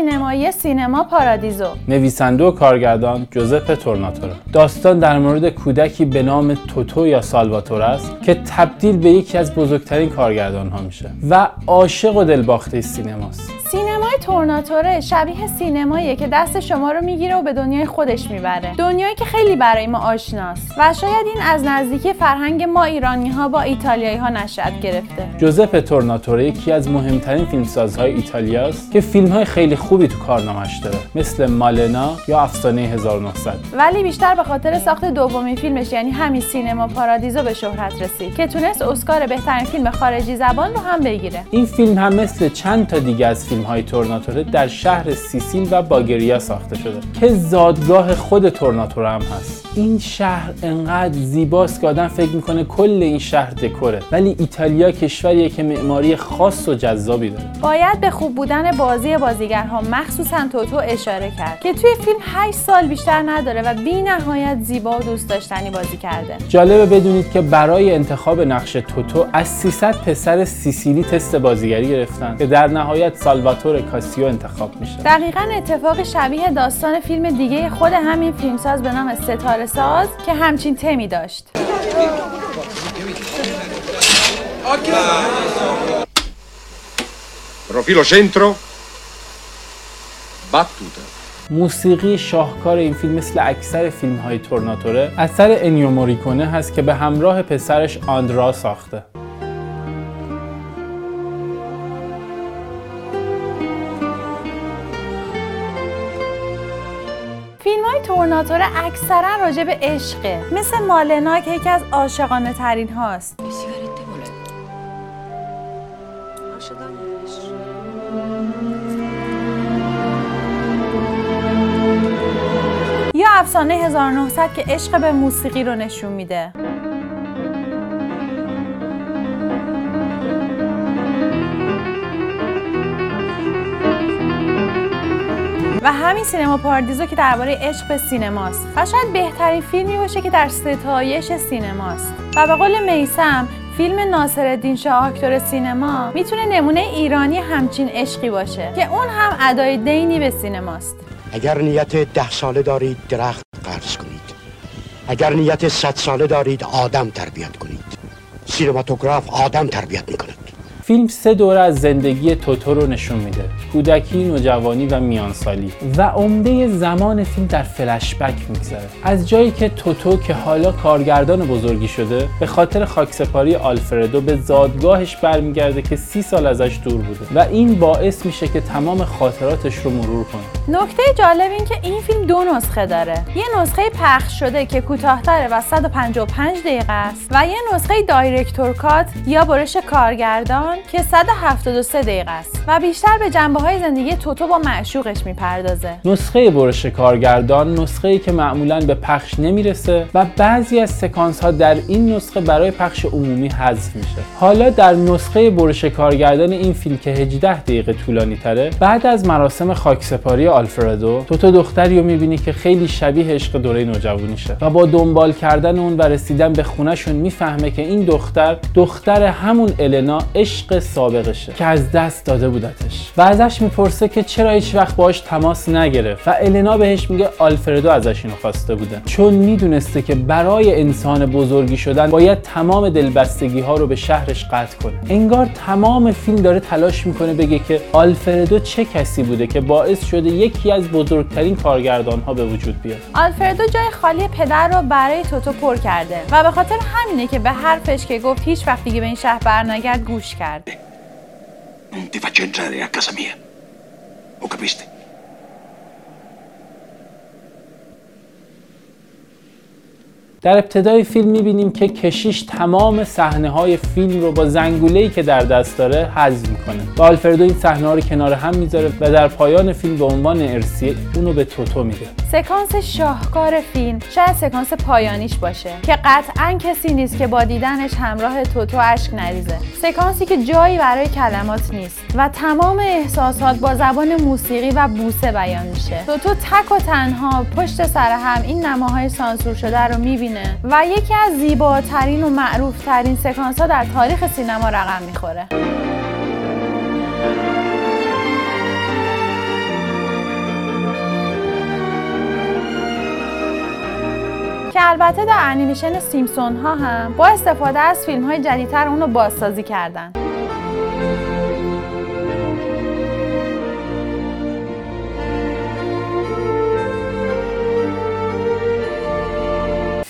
سینمایی سینما پارادیزو. نویسنده و کارگردان جوزپ تورناتورا داستان در مورد کودکی به نام توتو یا سالواتور است که تبدیل به یکی از بزرگترین کارگردان ها میشه و عاشق و دلباخته سینماست. سینمای تورناتوره شبیه سینماییه که دست شما رو می‌گیره و به دنیای خودش می‌بره. دنیایی که خیلی برای ما آشناست و شاید این از نزدیکی فرهنگ ما ایرانی ها با ایتالیایی ها نشأت گرفته. جوزپ تورناتوره یکی از مهمترین فیلمسازهای ایتالیاست که فیلم های خیلی خوبی تو کارنامش داره مثل مالنا یا افسانه 1900 ولی بیشتر به خاطر ساخت دومین فیلمش یعنی همین سینما پارادیزو به شهرت رسید که تونست اسکار بهترین فیلم خارجی زبان رو هم بگیره. این فیلم هم مثل چند تا دیگه از فیلم های تورناتوره در شهر سیسیل و باگریا ساخته شده که زادگاه خود تورناتوره هم هست. این شهر انقدر زیباست که آدم فکر می‌کنه کل این شهر دکوره. ولی ایتالیا کشوریه که معماری خاص و جذابی داره. باید به خوب بودن بازی بازیگرها مخصوصا توتو اشاره کرد که توی فیلم 8 سال بیشتر نداره و بی نهایت زیبا و دوست داشتنی بازی کرده. جالبه بدونید که برای انتخاب نقش توتو از 300 پسر سیسیلی تست بازیگری گرفتن که در نهایت سالواتور کاسیو انتخاب میشه دقیقا اتفاق شبیه داستان فیلم دیگه خود همین فیلمساز به نام ستاره ساز که همچین تمی داشت Profilo centro. Battuta. موسیقی شاهکار این فیلم مثل اکثر فیلم های تورناتوره اثر انیو موریکونه هست که به همراه پسرش آندرا ساخته تورناتوره اکثرا راجع به عشقه. مثل مالنا که یکی از عاشقانه ترین هاست. یا افسانه 1900 که عشق به موسیقی رو نشون میده. همین سینما پاردیزو که درباره عشق به سینماست. و شاید بهترین فیلمی باشه که در ستایش سینماست. و به قول میسم فیلم ناصرالدین شاه اکتور سینما می‌تونه نمونه ایرانی همچین عشقی باشه که اون هم ادای دینی به سینماست. اگر نیت ده ساله دارید درخت قرض کنید. اگر نیت صد ساله دارید آدم تربیت کنید. سینماتوگراف آدم تربیت می‌کند. فیلم سه دوره از زندگی توتو رو نشون میده. کودکی، نوجوانی و میانسالی. و عمده زمان فیلم در فلشبک میگذره. از جایی که توتو که حالا کارگردان بزرگی شده به خاطر خاکسپاری آلفردو به زادگاهش برمیگرده که سی سال ازش دور بوده. و این باعث میشه که تمام خاطراتش رو مرور کنه. نکته جالب این که این فیلم دو نسخه داره. یه نسخه پخش شده که کوتاهتره و 155 دقیقه است و یه نسخه دایرکتور کات یا برش کارگردان که 173 دقیقه است و بیشتر به جنبه های زندگی توتو با معشوقش می‌پردازه. نسخه برش کارگردان نسخه ای که معمولا به پخش نمی‌رسه و بعضی از سکانس ها در این نسخه برای پخش عمومی حذف میشه. حالا در نسخه برش کارگردان این فیلم که 18 دقیقه طولانی تره بعد از مراسم خاکسپاری آلفردو توتو دختری رو می‌بینی که خیلی شبیه عشق دوره نوجوانیشه و با دنبال کردن اون و رسیدن به خونهشون می‌فهمه که این دختر دختر همون النا عشق سابقشه. که از دست داده بودتش و ازش می‌پرسه که چرا هیچ وقت باهاش تماس نگرفت. و النا بهش میگه آلفردو ازش اینو خواسته بوده. چون می‌دونسته که برای انسان بزرگی شدن باید تمام دلبستگی ها رو به شهرش قطع کنه. انگار تمام فیلم داره تلاش می‌کنه بگه که آلفردو چه کسی بوده که باعث شده یکی از بزرگترین کارگردان ها به وجود بیاد. آلفردو جای خالی پدر رو برای توتو پر کرده. و به خاطر همینه که به حرفش که گفت هیچ وقت دیگه به این شهر برنگرد گوش کرد. Non ti faccio entrare a casa mia. Lo capiste? در ابتدای فیلم می‌بینیم که کشیش تمام صحنه های فیلم رو با زنگوله‌ای که در دست داره حذف می‌کنه. و آلفردو این صحنه ها رو کنار هم می‌ذاره و در پایان فیلم به عنوان ارسیه اونو به توتو میده. سکانس شاهکار فیلم شاید سکانس پایانیش باشه که قطعا کسی نیست که با دیدنش همراه توتو اشک نریزه. سکانسی که جایی برای کلمات نیست و تمام احساسات با زبان موسیقی و بوسه بیان میشه. توتو تک و تنها پشت سر هم این نماهای سانسور شده رو می‌بینه. شیرینه و یکی از زیباترین و معروفترین سکانس ها در تاریخ سینما رقم می‌خوره. که البته در انیمیشن سیمسون ها هم با استفاده از فیلم های جدیدتر اونو بازسازی کردن.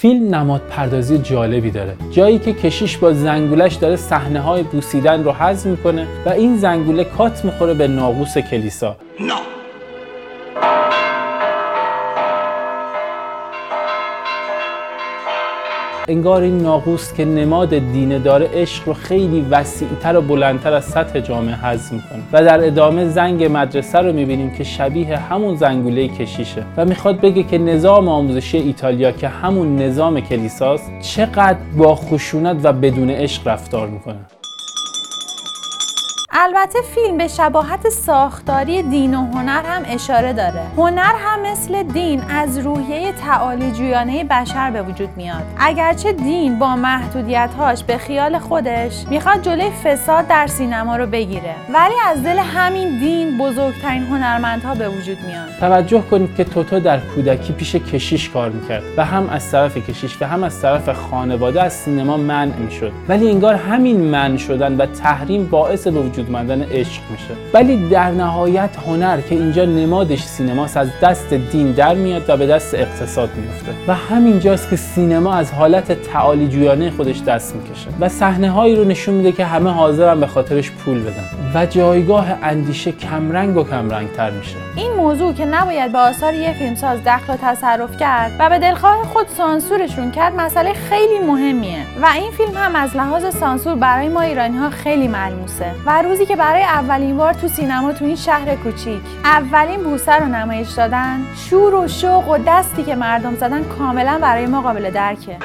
فیلم نماد پردازی جالبی داره جایی که کشیش با زنگولش داره صحنه های بوسیدن رو حذف می‌کنه و این زنگوله کات می‌خوره به ناقوس کلیسا No. انگار این ناقوس که نماد دینه داره عشق رو خیلی وسیعتر و بلندتر از سطح جامعه حذف می‌کنه. و در ادامه زنگ مدرسه رو می‌بینیم که شبیه همون زنگوله کشیشه و می‌خواد بگه که نظام آموزشی ایتالیا که همون نظام کلیساست چقدر با خشونت و بدون عشق رفتار می‌کنه. البته فیلم به شباهت ساختاری دین و هنر هم اشاره داره. هنر هم مثل دین از روحیه تعالی جویانه بشر به وجود میاد. اگرچه دین با محدودیتهاش به خیال خودش می‌خواد جلوی فساد در سینما رو بگیره. ولی از دل همین دین بزرگترین هنرمندها به وجود میان توجه کنید که توتو در کودکی پیش کشیش کار می‌کرد و هم از طرف کشیش و هم از طرف خانواده از سینما منع می‌شد. ولی انگار همین منع شدن و تحریم باعث به وجود ماندن عشق میشه. ولی در نهایت هنر که اینجا نمادش سینماست از دست دین در میاد و به دست اقتصاد میفته. و همینجاست که سینما از حالت تعالی جویانه خودش دست می‌کشه. و صحنه هایی رو نشون میده که همه حاضرن به خاطرش پول بدن. و جایگاه اندیشه کمرنگ و کمرنگ تر میشه. این موضوع که نباید به آثار یه فیلمساز دخل و تصرف کرد و به دلخواه خود سانسورشون کرد مسئله خیلی مهمیه. و این فیلم هم از لحاظ سانسور برای ما ایرانی ها خیلی ملموسه. و روزی که برای اولین بار تو سینما تو این شهر کوچیک. اولین بوسه رو نمایش دادن. شور و شوق و دستی که مردم زدن کاملا برای ما قابل درکه.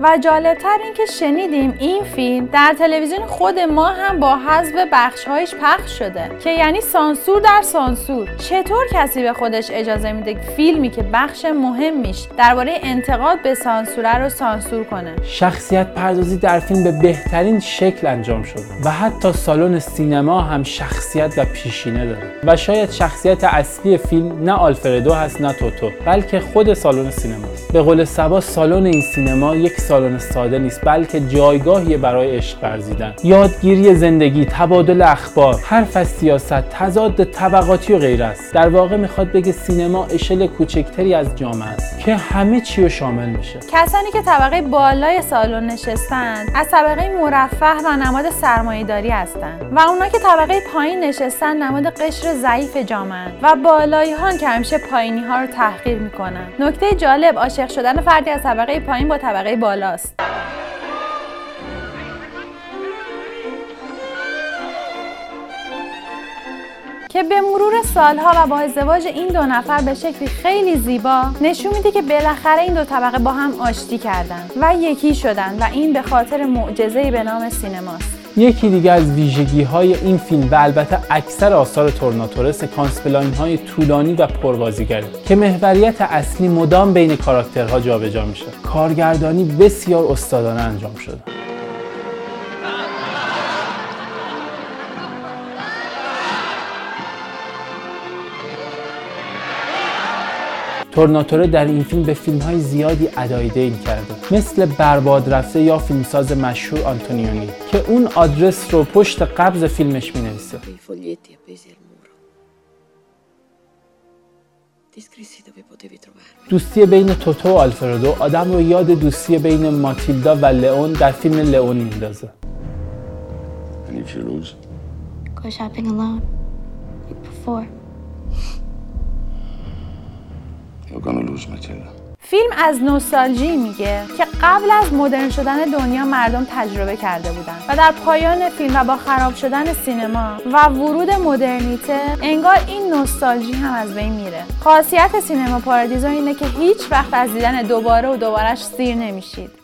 و جالبتر این که شنیدیم این فیلم در تلویزیون خود ما هم با حذف بخشهایش پخش شده که یعنی سانسور در سانسور. چطور کسی به خودش اجازه میده فیلمی که بخش مهمیش درباره انتقاد به سانسوره رو سانسور کنه؟ شخصیت پردازی در فیلم به بهترین شکل انجام شده و حتی سالن سینما هم شخصیت و پیشینه داره. و شاید شخصیت اصلی فیلم نه آلفردو هست نه توتو بلکه خود سالن سینما. به قول سبا سالن این سینما یک سالن ساده نیست بلکه جایگاهی برای عشق ورزیدن. یادگیری زندگی تبادل اخبار حرف از سیاست تضاد طبقاتی و غیره است. در واقع می‌خواد بگه سینما اشل کوچکتری از جامعه است که همه چی رو شامل میشه. کسانی که طبقه بالای سالن نشستند از طبقه مرفه و نماد سرمایهداری هستند و اونا که طبقه پایین نشستن نماد قشر ضعیف جامعه و بالایی ها که همیشه پایینی ها رو تحقیر می‌کنن. نکته جالب عاشق شدن فردی از طبقه پایین با طبقه بالاست. که به مرور سالها و با ازدواج این دو نفر به شکلی خیلی زیبا نشون میده که بالاخره این دو طبقه با هم آشتی کردن و یکی شدن و این به خاطر معجزه‌ای به نام سینماست. یکی دیگه از ویژگی های این فیلم و البته اکثر آثار تورناتوره سکانس پلان های طولانی و پربازیگره که محوریت اصلی مدام بین کاراکترها جابجا میشه. کارگردانی بسیار استادانه انجام شده. تورناتوره در این فیلم به فیلم های زیادی ادای دین کرده. مثل برباد رفته یا فیلمساز مشهور آنتونیونی که اون آدرس رو پشت قبض فیلمش می نویسه i. دوستی بین توتو و آلفردو آدم رو یاد دوستی بین ماتیلدا و لئون در فیلم لئون میندازه. And if you lose, Go shopping alone, like before. Lose, Matilda. فیلم از نوستالژی میگه که قبل از مدرن شدن دنیا مردم تجربه کرده بودن و در پایان فیلم و با خراب شدن سینما و ورود مدرنیته انگار این نوستالژی هم از بین میره خاصیت سینما پارادیزو اینه که هیچ وقت از دیدن دوباره و دوبارش سیر نمیشید